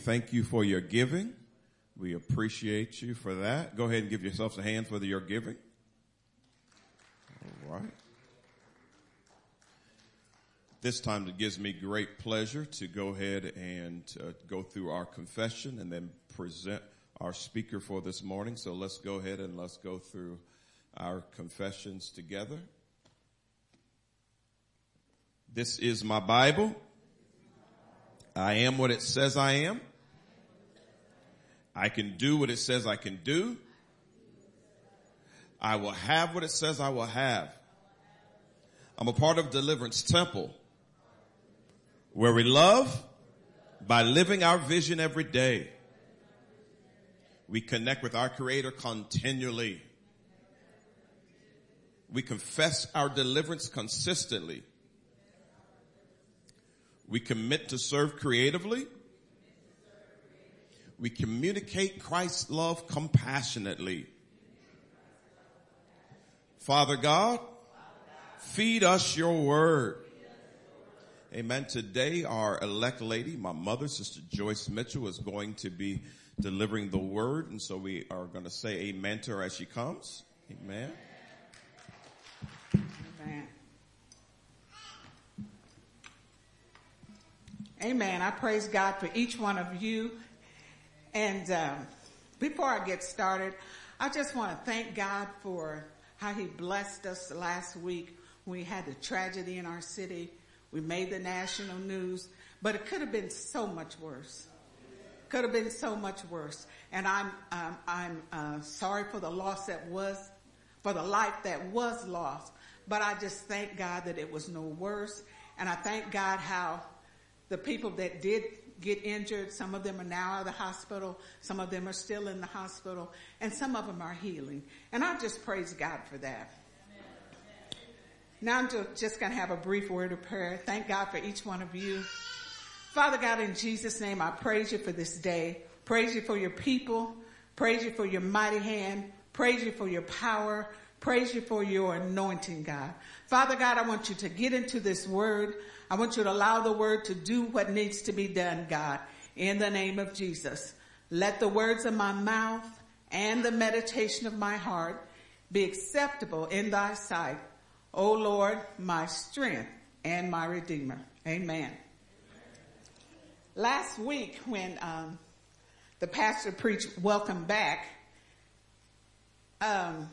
Thank you for your giving. We appreciate you for that. Go ahead and give yourselves a hand for the, your giving. All right. This time it gives me great pleasure to go ahead and uh, go through our confession and then present our speaker for this morning. So let's go ahead and let's go through our confessions together. This is my Bible. I am what it says I am. I can do what it says I can do. I will have what it says I will have. I'm a part of Deliverance Temple where we love by living our vision every day. We connect with our creator continually. We confess our deliverance consistently. We commit to serve creatively. We communicate Christ's love compassionately. Father God, feed us your word. Amen. Today, our elect lady, my mother, Sister Joyce Mitchell, is going to be delivering the word. And so we are going to say amen to her as she comes. Amen. Amen. Amen. I praise God for each one of you. And um, before I get started, I just want to thank God for how He blessed us last week when we had the tragedy in our city. We made the national news, but it could have been so much worse. Could have been so much worse. And I'm um, I'm uh, sorry for the loss that was, for the life that was lost. But I just thank God that it was no worse. And I thank God how the people that did get injured, some of them are now out of the hospital, some of them are still in the hospital, and some of them are healing. And I just praise God for that. Now I'm just going to have a brief word of prayer. Thank God for each one of you. Father God, in Jesus' name, I praise you for this day. Praise you for your people. Praise you for your mighty hand. Praise you for your power. Praise you for your anointing, God. Father God, I want you to get into this word. I want you to allow the word to do what needs to be done, God, in the name of Jesus. Let the words of my mouth and the meditation of my heart be acceptable in thy sight. O Lord, my strength and my redeemer. Amen. Last week when um, the pastor preached welcome back, um,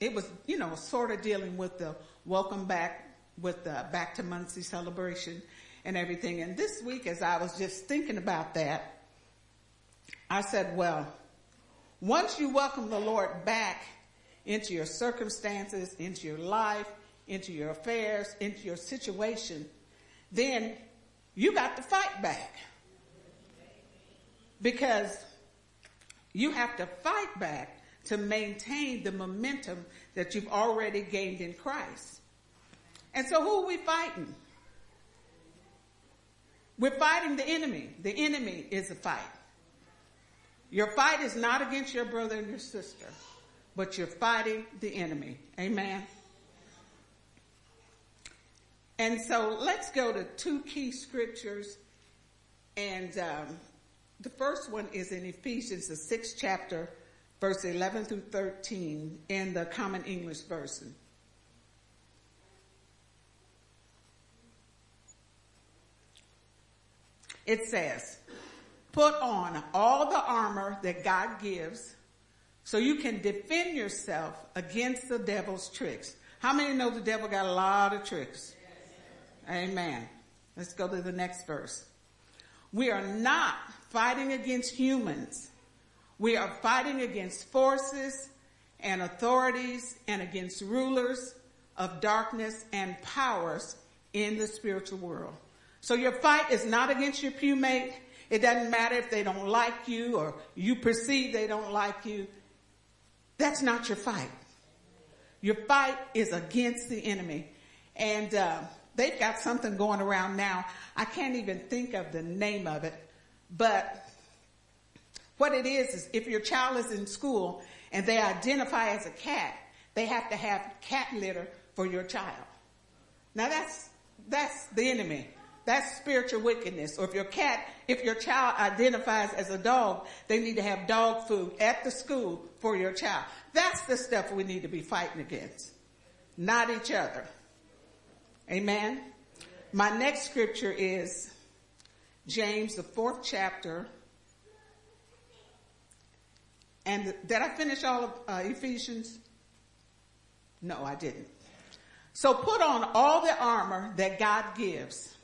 it was, you know, sort of dealing with the welcome back with the back to Muncie celebration and everything. And this week as I was just thinking about that, I said, well, once you welcome the Lord back into your circumstances, into your life, into your affairs, into your situation, then you got to fight back. Because you have to fight back to maintain the momentum that you've already gained in Christ. And so who are we fighting? We're fighting the enemy. The enemy is a fight. Your fight is not against your brother and your sister, but you're fighting the enemy. Amen. And so let's go to two key scriptures. And um, the first one is in Ephesians, the sixth chapter, verse 11 through 13 in the Common English Version. It says, put on all the armor that God gives so you can defend yourself against the devil's tricks. How many know the devil got a lot of tricks? Amen. Let's go to the next verse. We are not fighting against humans. We are fighting against forces and authorities and against rulers of darkness and powers in the spiritual world. So your fight is not against your pewmate. It doesn't matter if they don't like you or you perceive they don't like you. That's not your fight. Your fight is against the enemy. And uh, they've got something going around now. I can't even think of the name of it. But what it is is if your child is in school and they identify as a cat, they have to have cat litter for your child. Now that's, that's the enemy That's spiritual wickedness. Or if your cat, if your child identifies as a dog, they need to have dog food at the school for your child. That's the stuff we need to be fighting against. Not each other. Amen. My next scripture is James, the fourth chapter. And did I finish all of uh, Ephesians? No, I didn't. So put on all the armor that God gives.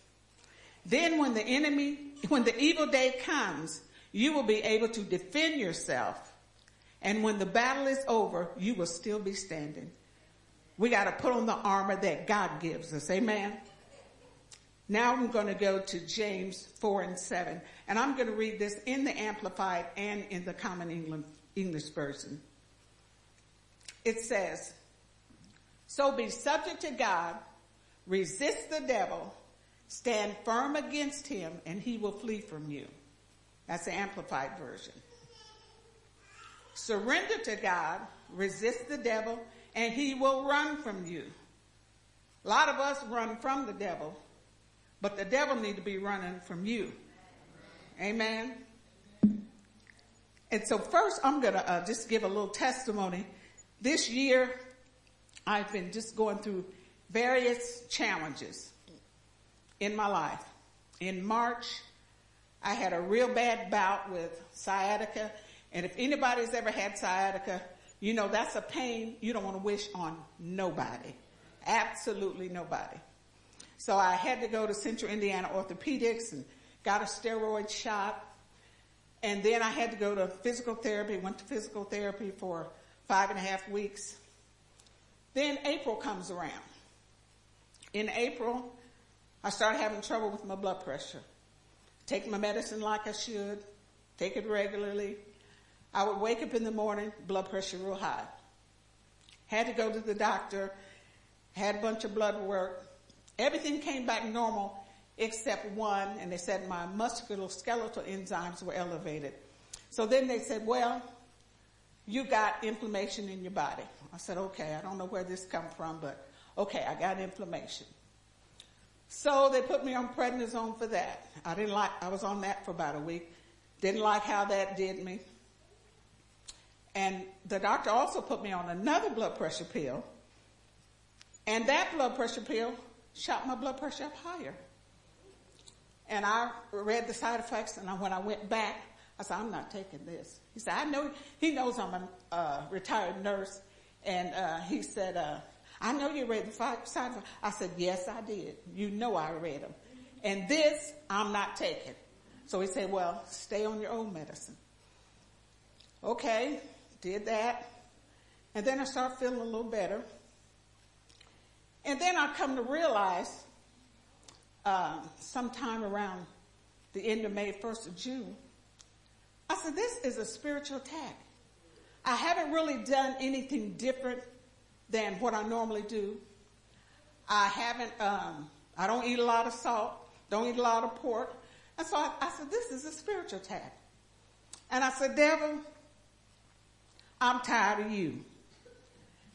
Then when the enemy, when the evil day comes, you will be able to defend yourself. And when the battle is over, you will still be standing. We got to put on the armor that God gives us. Amen. Now I'm going to go to James 4 and 7. And I'm going to read this in the Amplified and in the Common English Version. It says, So be subject to God, resist the devil, stand firm against him, and he will flee from you. That's the Amplified Version. Surrender to God, resist the devil, and he will run from you. A lot of us run from the devil but the devil need to be running from you. Amen. And so first I'm going to uh, just give a little testimony. This year I've been just going through various challenges in my life. In March, I had a real bad bout with sciatica. And if anybody's ever had sciatica, you know that's a pain you don't want to wish on nobody. Absolutely nobody. So I had to go to Central Indiana Orthopedics and got a steroid shot. And then I had to go to physical therapy, went to physical therapy for five and a half weeks. Then April comes around. In April, I started having trouble with my blood pressure. Take my medicine like I should, take it regularly. I would wake up in the morning, blood pressure real high. Had to go to the doctor, had a bunch of blood work, Everything came back normal except one, and they said my musculoskeletal enzymes were elevated. So then they said, well, you got inflammation in your body. I said, okay, I don't know where this come from, but okay, I got inflammation. So they put me on prednisone for that. I didn't like, I was on that for about a week. Didn't like how that did me. And the doctor also put me on another blood pressure pill. And that blood pressure pill shot my blood pressure up higher. And I read the side effects, and when I went back, I said, I'm not taking this. He said, I know, he knows I'm a uh, retired nurse, and uh, he said, uh, I know you read the side effects. I said, yes, I did. You know I read them. And this, I'm not taking. So he said, well, stay on your own medicine. Okay, did that. And then I started feeling a little better. And then I come to realize uh, sometime around the end of May, 1st of June, I said, this is a spiritual attack. I haven't really done anything different than what I normally do. I haven't, um, I don't eat a lot of salt, don't eat a lot of pork. And so I, I said, this is a spiritual attack. And I said, devil, I'm tired of you.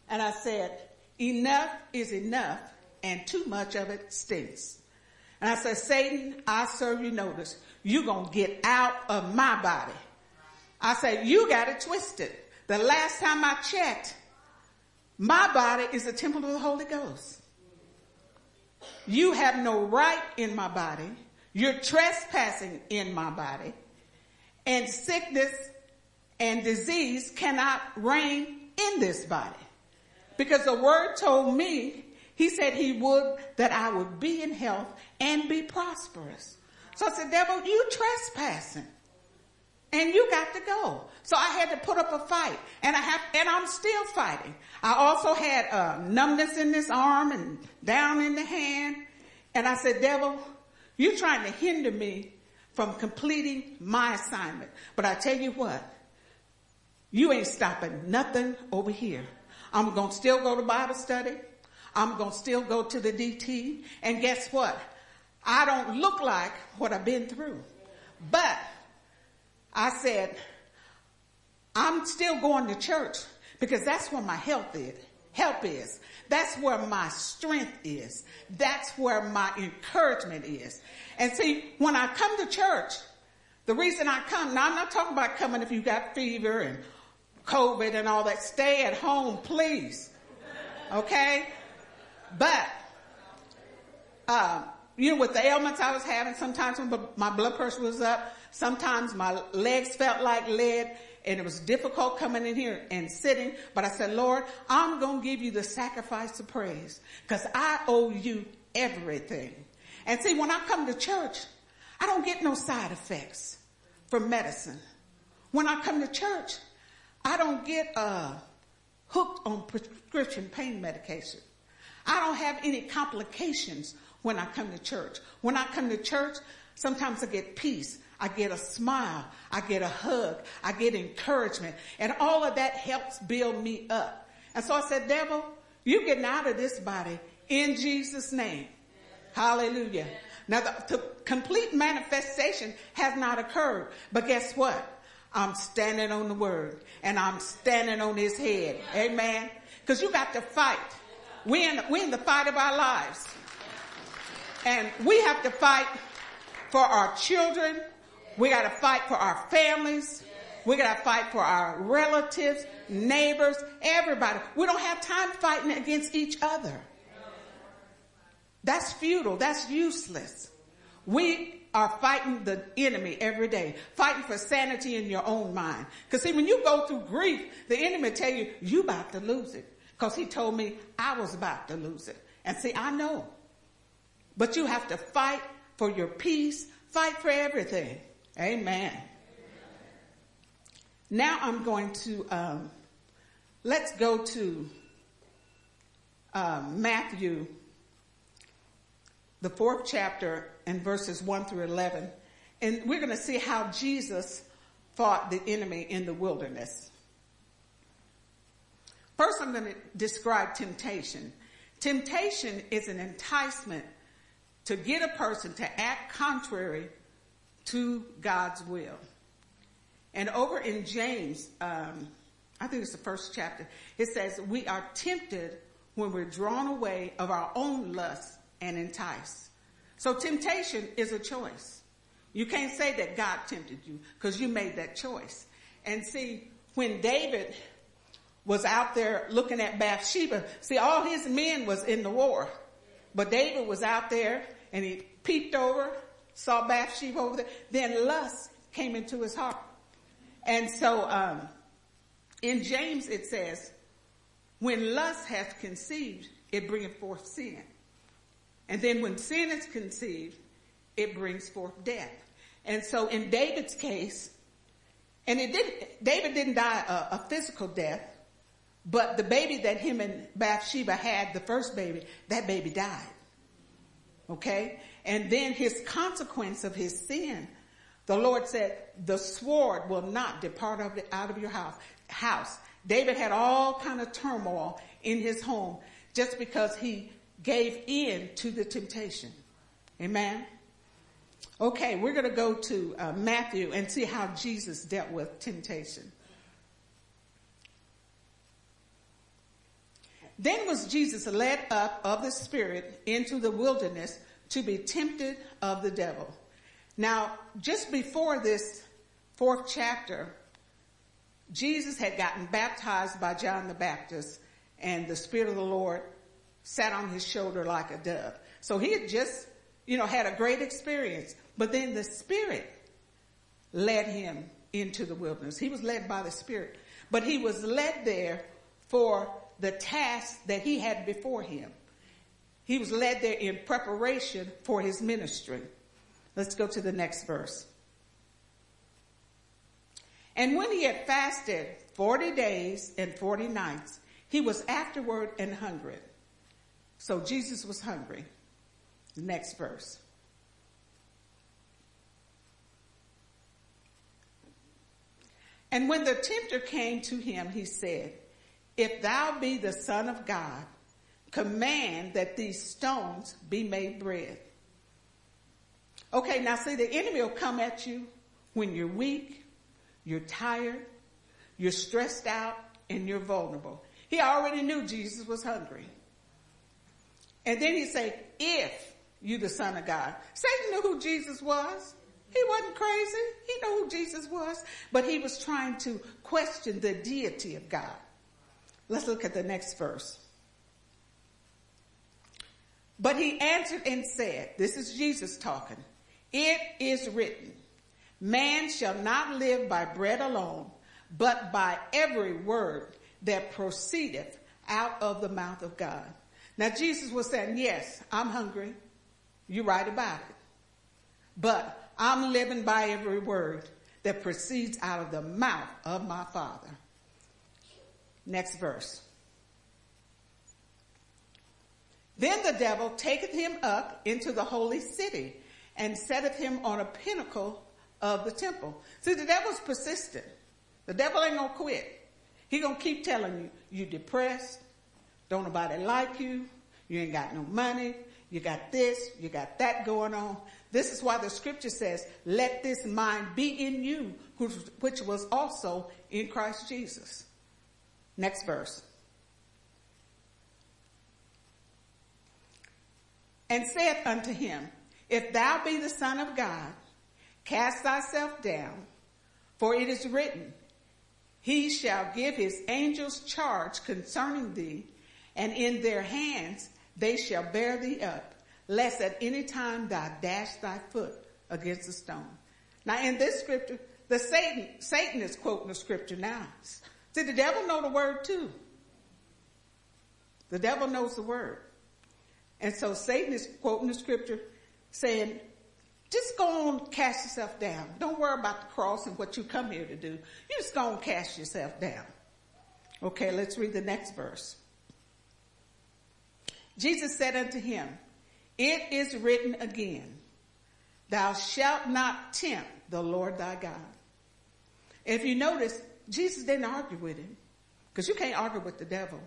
And I said, Enough is enough and too much of it stinks. And I said, Satan, I serve you notice. You're going to get out of my body. I said, you got it twisted. The last time I checked, my body is the temple of the Holy Ghost. You have no right in my body. You're trespassing in my body. And sickness and disease cannot reign in this body. Because the word told me, he said he would, that I would be in health and be prosperous. So I said, devil, you trespassing. And you got to go. So I had to put up a fight and I have, and I'm still fighting. I also had uh, numbness in this arm and down in the hand. And I said, devil, you're trying to hinder me from completing my assignment. But I tell you what, you ain't stopping nothing over here. I'm to still go to Bible study. I'm to still go to the DT. And guess what? I don't look like what I've been through. But I said, I'm still going to church because that's where my health is. help is. That's where my strength is. That's where my encouragement is. And see, when I come to church, the reason I come, now I'm not talking about coming if you got fever and COVID and all that. Stay at home, please. Okay? But, um, you know, with the ailments I was having, sometimes when my blood pressure was up, sometimes my legs felt like lead and it was difficult coming in here and sitting. But I said, Lord, I'm going to give you the sacrifice of praise because I owe you everything. And see, when I come to church, I don't get no side effects from medicine. When I come to church, I don't get uh, hooked on prescription pain medication. I don't have any complications when I come to church. When I come to church, sometimes I get peace. I get a smile. I get a hug. I get encouragement. And all of that helps build me up. And so I said, devil, you're getting out of this body in Jesus name. Hallelujah. Now the, the complete manifestation has not occurred, but guess what? I'm standing on the word and I'm standing on his head. Amen. Cause you got to fight. We're in, we're in the fight of our lives. And we have to fight for our children. We got to fight for our families. We got to fight for our relatives, neighbors, everybody. We don't have time fighting against each other. That's futile. That's useless. We are fighting the enemy every day, fighting for sanity in your own mind. Cause see, when you go through grief, the enemy tell you, you about to lose it. Cause he told me I was about to lose it. And see, I know. But you have to fight for your peace, fight for everything. Amen. Now I'm going to, um, let's go to uh, Matthew the fourth chapter and verses 1 through 11. And we're going to see how Jesus fought the enemy in the wilderness. First, I'm going to describe temptation. Temptation is an enticement to get a person to act contrary to God's will. And over in James, um, I think it's the first chapter, it says, We are tempted when we're drawn away of our own lust and enticed. So temptation is a choice. You can't say that God tempted you because you made that choice. And see, when David was out there looking at Bathsheba, see, all his men was in the war, but David was out there and he peeped over, saw Bathsheba over there. Then lust came into his heart. And so, um, in James it says, when lust hath conceived, it bringeth forth sin. And then when sin is conceived, it brings forth death. And so in David's case, and it didn't, David didn't die a, a physical death, but the baby that him and Bathsheba had, the first baby, that baby died. Okay? And then his consequence of his sin, the Lord said, the sword will not depart out of your house. House. David had all kind of turmoil in his home just because he gave in to the temptation. Amen. Okay, we're going to go to uh, Matthew and see how Jesus dealt with temptation. Then was Jesus led up of the Spirit into the wilderness to be tempted of the devil. Now, just before this fourth chapter, Jesus had gotten baptized by John the Baptist and the Spirit of the Lord sat on his shoulder like a dove. So he had just, you know, had a great experience. But then the Spirit led him into the wilderness. He was led by the Spirit. But he was led there for the task that he had before him. He was led there in preparation for his ministry. Let's go to the next verse. And when he had fasted 40 days and 40 nights, he was afterward and hungry. So Jesus was hungry. Next verse. And when the tempter came to him, he said, If thou be the Son of God, command that these stones be made bread. Okay, now see, the enemy will come at you when you're weak, you're tired, you're stressed out, and you're vulnerable. He already knew Jesus was hungry. And then he said, if you the son of God. Satan knew who Jesus was. He wasn't crazy. He knew who Jesus was, but he was trying to question the deity of God. Let's look at the next verse. But he answered and said, this is Jesus talking. It is written, man shall not live by bread alone, but by every word that proceedeth out of the mouth of God. Now Jesus was saying, yes, I'm hungry. You're right about it. But I'm living by every word that proceeds out of the mouth of my Father. Next verse. Then the devil taketh him up into the holy city and setteth him on a pinnacle of the temple. See, the devil's persistent. The devil ain't gonna quit. He gonna keep telling you, you depressed, don't nobody like you, you ain't got no money, you got this, you got that going on. This is why the scripture says, let this mind be in you, which was also in Christ Jesus. Next verse. And saith unto him, If thou be the Son of God, cast thyself down, for it is written, He shall give his angels charge concerning thee, and in their hands they shall bear thee up, lest at any time thou dash thy foot against a stone. Now in this scripture, the Satan, Satan is quoting the scripture now. See, the devil know the word too. The devil knows the word. And so Satan is quoting the scripture saying, just go on cast yourself down. Don't worry about the cross and what you come here to do. You just go on cast yourself down. Okay, let's read the next verse. Jesus said unto him, It is written again, Thou shalt not tempt the Lord thy God. If you notice, Jesus didn't argue with him because you can't argue with the devil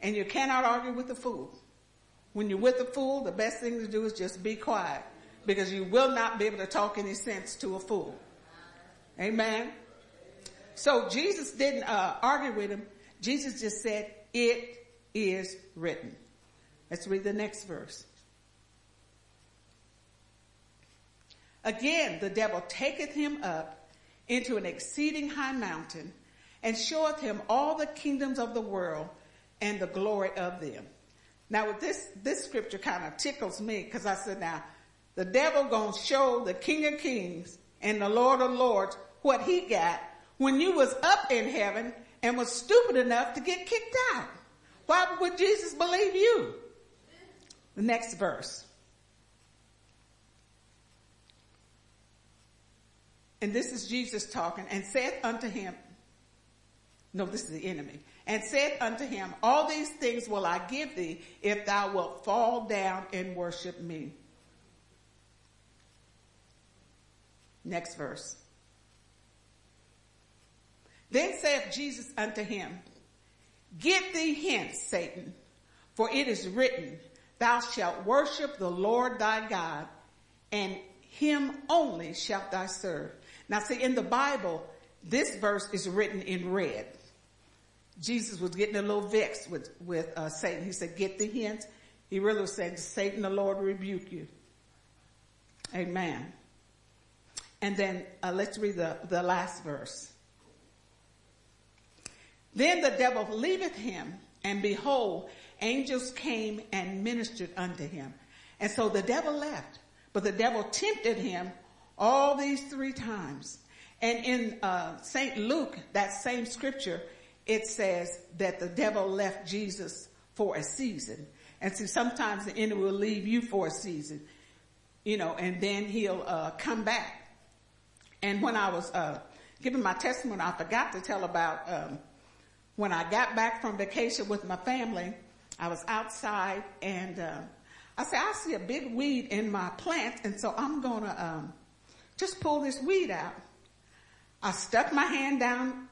and you cannot argue with the fool. When you're with a fool, the best thing to do is just be quiet because you will not be able to talk any sense to a fool. Amen. So Jesus didn't uh, argue with him. Jesus just said, it is written. Let's read the next verse. Again, the devil taketh him up into an exceeding high mountain and showeth him all the kingdoms of the world and the glory of them. Now with this, this scripture kind of tickles me because I said, now the devil gonna show the king of kings and the lord of lords what he got when you was up in heaven and was stupid enough to get kicked out. Why would Jesus believe you? The next verse. And this is Jesus talking and saith unto him, no, this is the enemy and said unto him, All these things will I give thee if thou wilt fall down and worship me. Next verse. Then saith Jesus unto him, Get thee hence, Satan, for it is written, Thou shalt worship the Lord thy God, and him only shalt thou serve. Now see, in the Bible, this verse is written in red. Jesus was getting a little vexed with, with uh, Satan. He said, get the hint. He really was saying, Satan, the Lord rebuke you. Amen. And then uh, let's read the, the last verse. Then the devil leaveth him, and behold, angels came and ministered unto him. And so the devil left, but the devil tempted him all these three times. And in uh, St. Luke, that same scripture, it says that the devil left Jesus for a season. And so sometimes the enemy will leave you for a season, you know, and then he'll uh, come back. And when I was uh, giving my testimony, I forgot to tell about um, when I got back from vacation with my family. I was outside and uh, I said, I see a big weed in my plant, and so I'm gonna um, just pull this weed out. I stuck my hand down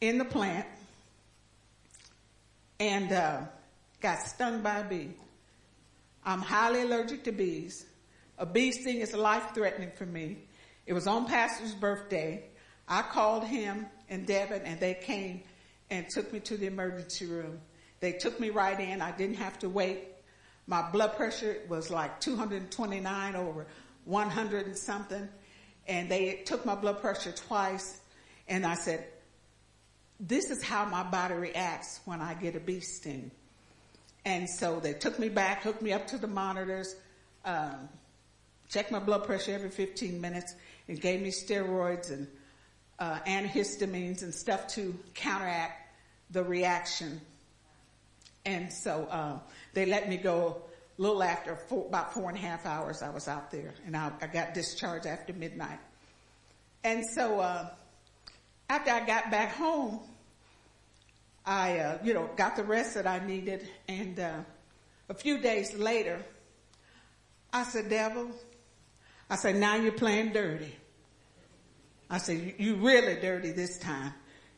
in the plant and uh, got stung by a bee. I'm highly allergic to bees. A bee sting is life threatening for me. It was on Pastor's birthday. I called him and Devin and they came and took me to the emergency room. They took me right in. I didn't have to wait. My blood pressure was like 229 over 100 and something. And they took my blood pressure twice. And I said, this is how my body reacts when I get a bee sting. And so they took me back, hooked me up to the monitors, um, checked my blood pressure every 15 minutes, and gave me steroids and uh, antihistamines and stuff to counteract the reaction. And so uh, they let me go a little after four, about four and a half hours. I was out there, and I, I got discharged after midnight. And so uh, after I got back home, I, uh, you know, got the rest that I needed. And uh, a few days later, I said, devil, I said, now you're playing dirty. I said, you really dirty this time.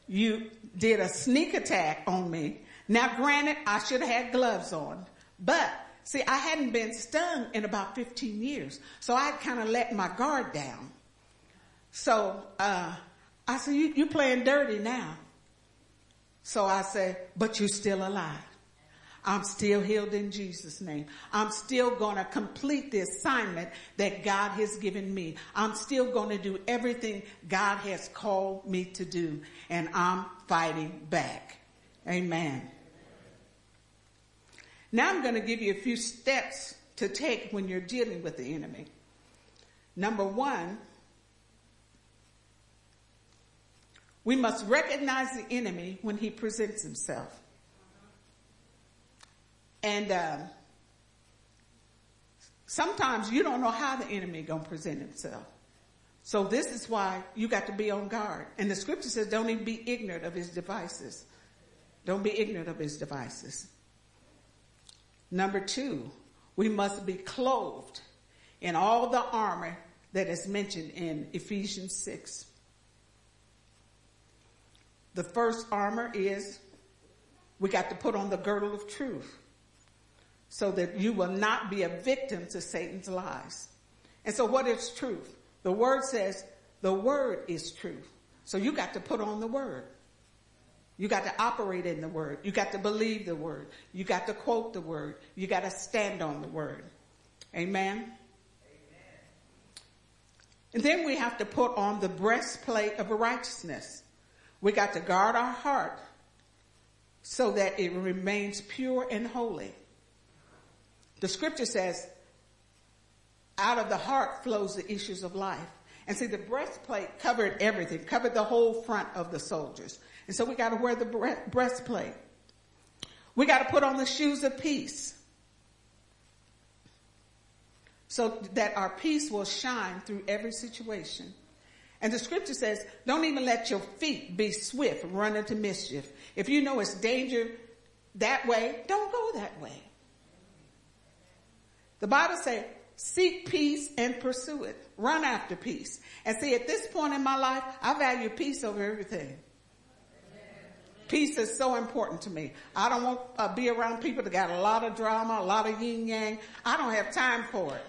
You did a sneak attack on me. Now granted, I should have had gloves on, but see, I hadn't been stung in about 15 years. So I kind of let my guard down. So, uh, I said, you, you playing dirty now. So I said, but you're still alive. I'm still healed in Jesus' name. I'm still going to complete the assignment that God has given me. I'm still going to do everything God has called me to do. And I'm fighting back. Amen. Now I'm going to give you a few steps to take when you're dealing with the enemy. Number one, we must recognize the enemy when he presents himself. And um, sometimes you don't know how the enemy gonna present himself. So this is why you got to be on guard. And the scripture says, don't even be ignorant of his devices. Don't be ignorant of his devices. Number two, we must be clothed in all the armor that is mentioned in Ephesians 6. The first armor is we got to put on the girdle of truth so that you will not be a victim to Satan's lies. And so what is truth? The word says the word is truth. So you got to put on the word. You got to operate in the word. You got to believe the word. You got to quote the word. You got to stand on the word. Amen. Amen. And then we have to put on the breastplate of righteousness. We got to guard our heart so that it remains pure and holy. The scripture says, out of the heart flows the issues of life. And see, the breastplate covered everything, covered the whole front of the soldiers. And so we got to wear the breastplate. We got to put on the shoes of peace so that our peace will shine through every situation. And the scripture says, don't even let your feet be swift, run into mischief. If you know it's danger that way, don't go that way. The Bible says, seek peace and pursue it. Run after peace. And see, at this point in my life, I value peace over everything. Peace is so important to me. I don't want to uh, be around people that got a lot of drama, a lot of yin yang. I don't have time for it.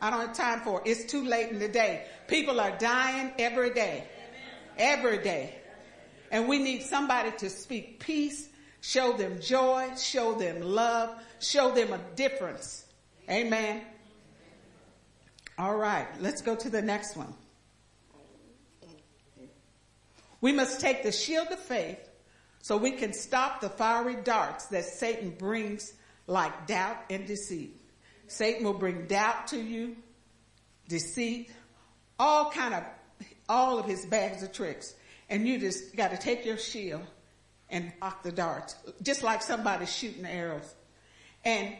I don't have time for it. It's too late in the day. People are dying every day. Every day. And we need somebody to speak peace, show them joy, show them love, show them a difference Amen. All right, let's go to the next one. We must take the shield of faith so we can stop the fiery darts that Satan brings like doubt and deceit. Satan will bring doubt to you, deceit, all kind of, all of his bags of tricks. And you just got to take your shield and block the darts, just like somebody shooting arrows. And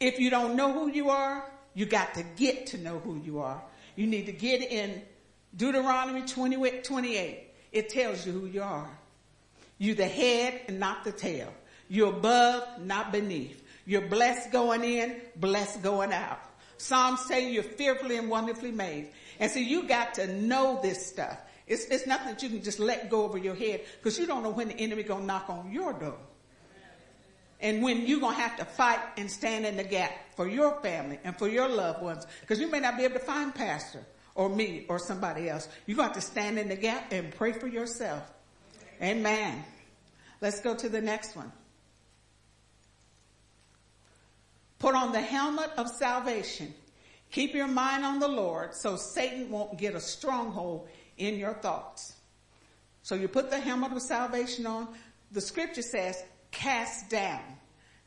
if you don't know who you are, you got to get to know who you are. You need to get in Deuteronomy 20, 28. It tells you who you are. You're the head and not the tail. You're above, not beneath. You're blessed going in, blessed going out. Psalms say you're fearfully and wonderfully made. And so you got to know this stuff. It's, it's nothing that you can just let go over your head because you don't know when the enemy gonna knock on your door and when you're going to have to fight and stand in the gap for your family and for your loved ones because you may not be able to find pastor or me or somebody else you're to have to stand in the gap and pray for yourself amen Let's go to the next one. Put on the helmet of salvation. Keep your mind on the Lord so Satan won't get a stronghold in your thoughts. So you put the helmet of salvation on. The scripture says, cast down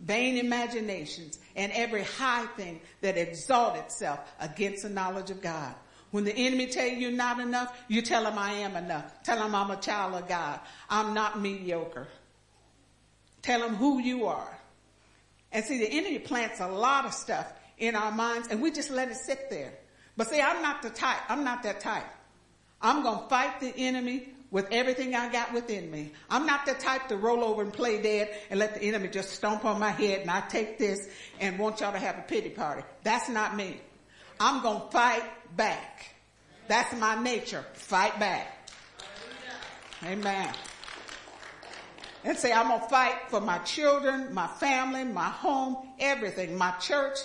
vain imaginations and every high thing that exalt itself against the knowledge of God. When the enemy tell you you're not enough, you tell him I am enough. Tell him I'm a child of God. I'm not mediocre. Tell him who you are. And see, the enemy plants a lot of stuff in our minds and we just let it sit there. But see, I'm not the type. I'm not that type. I'm going to fight the enemy with everything I got within me. I'm not the type to roll over and play dead and let the enemy just stomp on my head and I take this and want y'all to have a pity party. That's not me. I'm going to fight back. That's my nature. Fight back. Amen. And say, I'm going to fight for my children, my family, my home, everything, my church.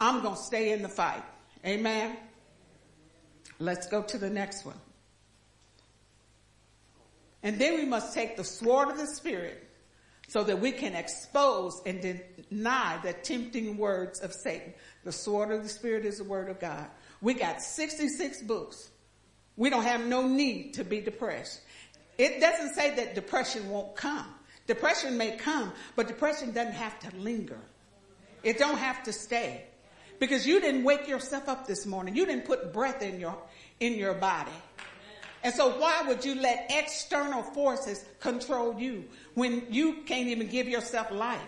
I'm going to stay in the fight. Amen. Let's go to the next one. And then we must take the sword of the Spirit so that we can expose and deny the tempting words of Satan. The sword of the Spirit is the word of God. We got 66 books. We don't have no need to be depressed. It doesn't say that depression won't come. Depression may come, but depression doesn't have to linger. It don't have to stay. Because you didn't wake yourself up this morning. You didn't put breath in your, in your body. And so why would you let external forces control you when you can't even give yourself life?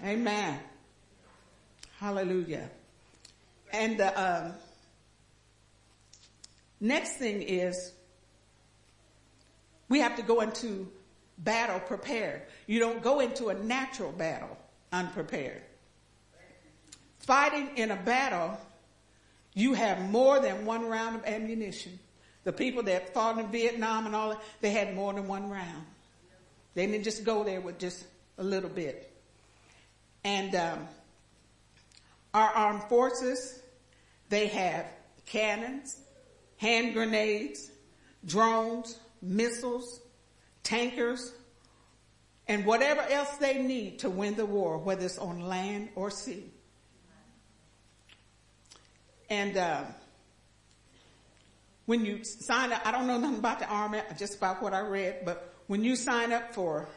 Amen. Hallelujah. And the um, next thing is we have to go into battle prepared. You don't go into a natural battle unprepared. Fighting in a battle, you have more than one round of ammunition. The people that fought in Vietnam and all that, they had more than one round. They didn't just go there with just a little bit. And um, our armed forces, they have cannons, hand grenades, drones, missiles, tankers, and whatever else they need to win the war, whether it's on land or sea. And uh, when you sign up, I don't know nothing about the Army, just about what I read, but when you sign up for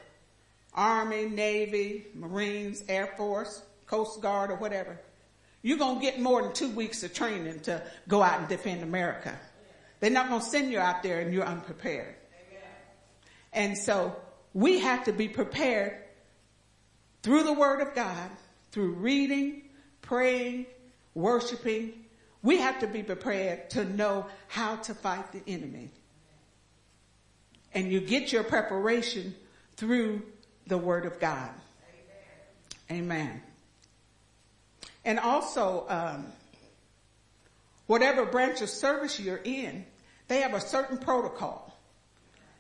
Army, Navy, Marines, Air Force, Coast Guard, or whatever, you're going to get more than two weeks of training to go out and defend America. They're not going to send you out there and you're unprepared. And so we have to be prepared through the Word of God, through reading, praying, worshiping, we have to be prepared to know how to fight the enemy. And you get your preparation through the word of God. Amen. And also, um, whatever branch of service you're in, they have a certain protocol.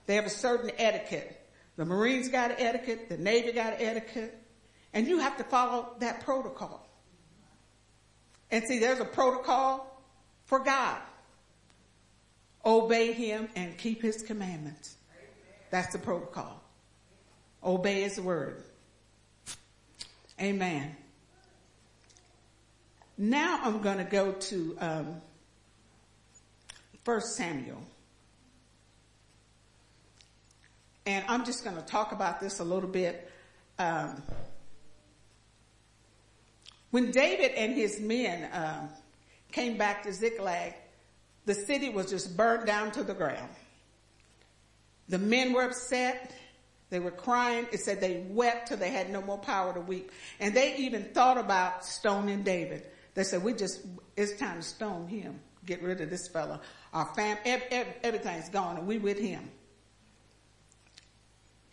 They have a certain etiquette. The Marines got an etiquette, the Navy got an etiquette, and you have to follow that protocol. And see, there's a protocol for God. Obey him and keep his commandments. That's the protocol. Obey his word. Amen. Now I'm going to go to um, 1 Samuel. And I'm just going to talk about this a little bit. Um, when David and his men um, came back to Ziklag, the city was just burned down to the ground. The men were upset. They were crying. It said they wept till they had no more power to weep. And they even thought about stoning David. They said, we just, it's time to stone him. Get rid of this fellow. Our fam, everything's gone and we with him.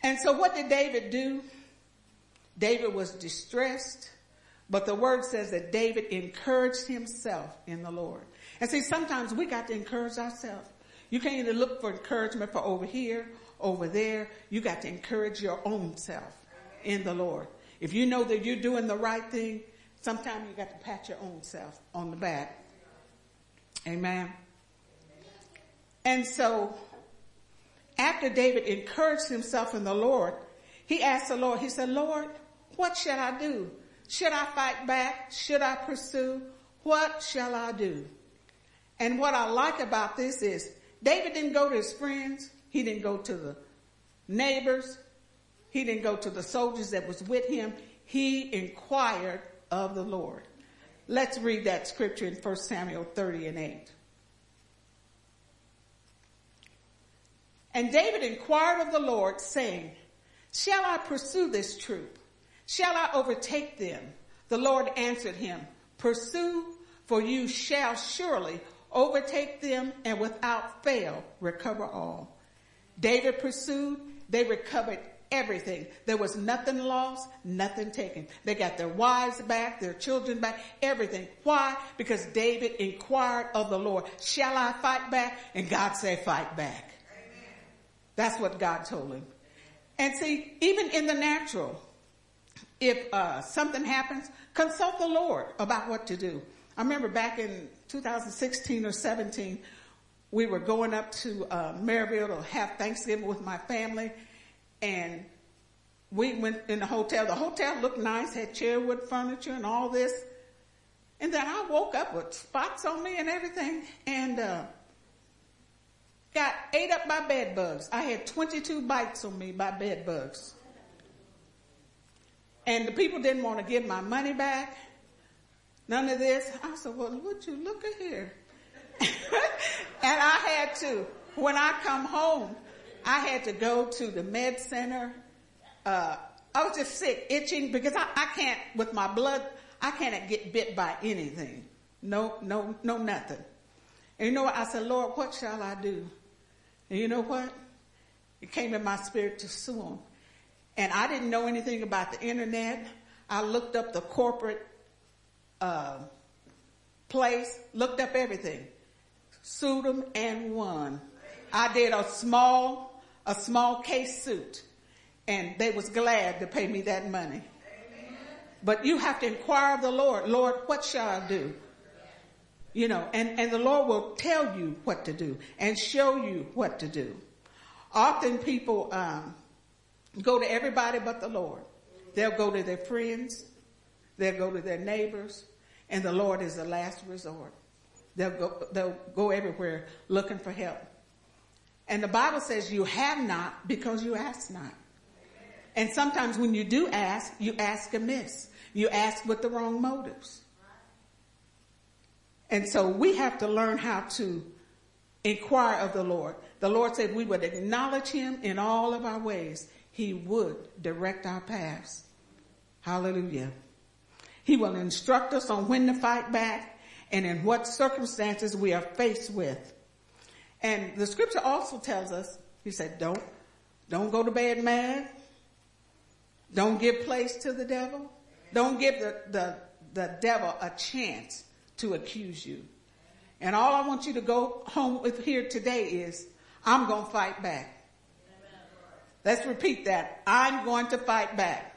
And so what did David do? David was distressed. But the word says that David encouraged himself in the Lord. And see, sometimes we got to encourage ourselves. You can't even look for encouragement for over here, over there. You got to encourage your own self in the Lord. If you know that you're doing the right thing, sometimes you got to pat your own self on the back. Amen. And so after David encouraged himself in the Lord, he asked the Lord, he said, Lord, what shall I do? Should I fight back? Should I pursue? What shall I do? And what I like about this is David didn't go to his friends. He didn't go to the neighbors. He didn't go to the soldiers that was with him. He inquired of the Lord. Let's read that scripture in 1 Samuel 30 and 8. And David inquired of the Lord, saying, Shall I pursue this troop? Shall I overtake them? The Lord answered him, Pursue, for you shall surely overtake them and without fail recover all. David pursued, they recovered everything. There was nothing lost, nothing taken. They got their wives back, their children back, everything. Why? Because David inquired of the Lord, shall I fight back? And God said, fight back. That's what God told him. And see, even in the natural, if uh, something happens, consult the Lord about what to do. I remember back in 2016 or 17, we were going up to uh, Maryville to have Thanksgiving with my family, and we went in the hotel. The hotel looked nice, had chairwood furniture and all this. And then I woke up with spots on me and everything, and uh, got ate up by bed bugs. I had 22 bites on me by bed bugs. And the people didn't want to give my money back. None of this. I said, well, would you look at here? and I had to, when I come home, I had to go to the med center. Uh, I was just sick, itching because I, I can't, with my blood, I can't get bit by anything. No, no, no, nothing. And you know what? I said, Lord, what shall I do? And you know what? It came in my spirit to sue them. And I didn't know anything about the internet. I looked up the corporate uh, place, looked up everything, sued them and won. I did a small, a small case suit, and they was glad to pay me that money. But you have to inquire of the Lord, Lord, what shall I do? You know, and, and the Lord will tell you what to do and show you what to do. Often people um, go to everybody but the Lord. They'll go to their friends, they'll go to their neighbors, and the Lord is the last resort. They'll go, they'll go everywhere looking for help. And the Bible says you have not because you ask not. And sometimes when you do ask, you ask amiss. You ask with the wrong motives. And so we have to learn how to inquire of the Lord. The Lord said we would acknowledge him in all of our ways. He would direct our paths. Hallelujah. He will instruct us on when to fight back and in what circumstances we are faced with. And the scripture also tells us, he said, don't, don't go to bed mad. Don't give place to the devil. Don't give the, the, the devil a chance to accuse you. And all I want you to go home with here today is, I'm going to fight back. Let's repeat that. I'm going to fight back.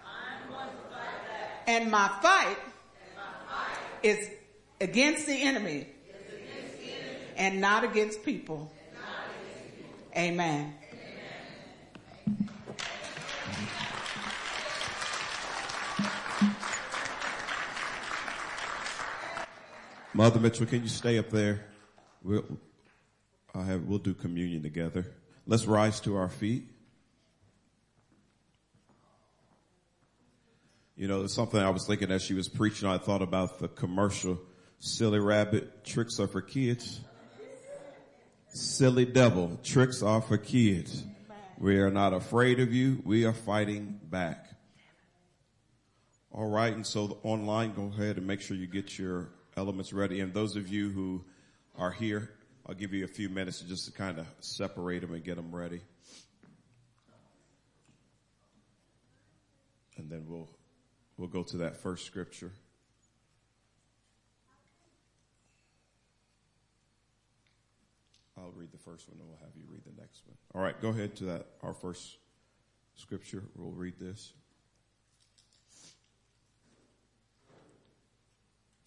And, my fight is against the enemy, and. Not against people. Amen. Mother Mitchell, can you stay up there? We'll, I have, we'll do communion together. Let's rise to our feet. You know, something I was thinking as she was preaching, I thought about the commercial, silly rabbit, tricks are for kids. Silly devil, tricks are for kids. We are not afraid of you. We are fighting back. All right. And so online, go ahead and make sure you get your elements ready. And those of you who are here, I'll give you a few minutes just to kind of separate them and get them ready. And then we'll, we'll go to that first scripture. I'll read the first one and we'll have you read the next one. All right, go ahead to that, our first scripture. We'll read this.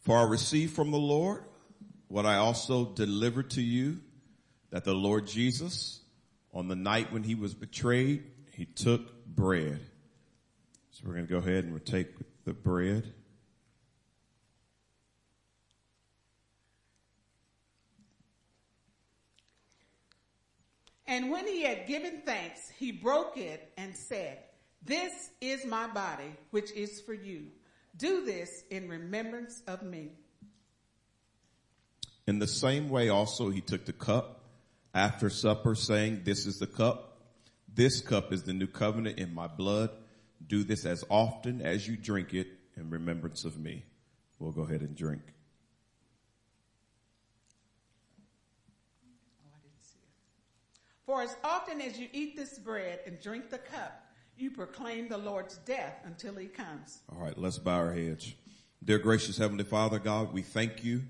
For I received from the Lord what I also delivered to you that the Lord Jesus, On the night when he was betrayed, he took bread. So we're going to go ahead and take the bread. And when he had given thanks, he broke it and said, This is my body, which is for you. Do this in remembrance of me. In the same way also he took the cup after supper saying, this is the cup. This cup is the new covenant in my blood. Do this as often as you drink it in remembrance of me. We'll go ahead and drink. Oh, For as often as you eat this bread and drink the cup, you proclaim the Lord's death until he comes. All right, let's bow our heads. Dear gracious Heavenly Father, God, we thank you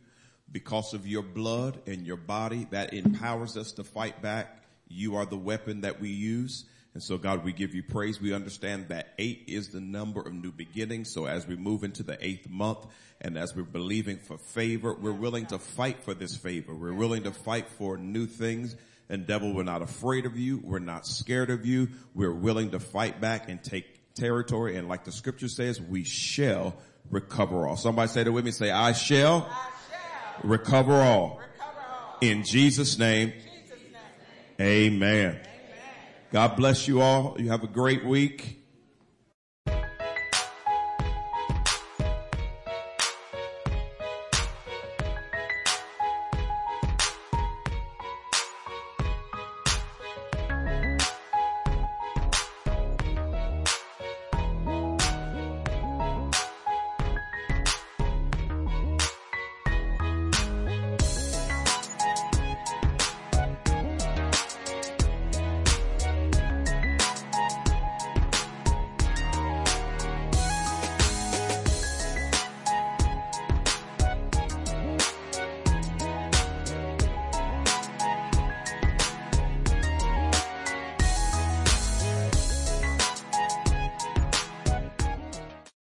because of your blood and your body that empowers us to fight back. You are the weapon that we use. And so God, we give you praise. We understand that eight is the number of new beginnings. So as we move into the eighth month and as we're believing for favor, we're willing to fight for this favor. We're willing to fight for new things and devil, we're not afraid of you. We're not scared of you. We're willing to fight back and take territory. And like the scripture says, we shall recover all. Somebody say that with me. Say, I shall, I shall recover, all. recover all. In Jesus name. Jesus name. Amen. Amen. God bless you all. You have a great week.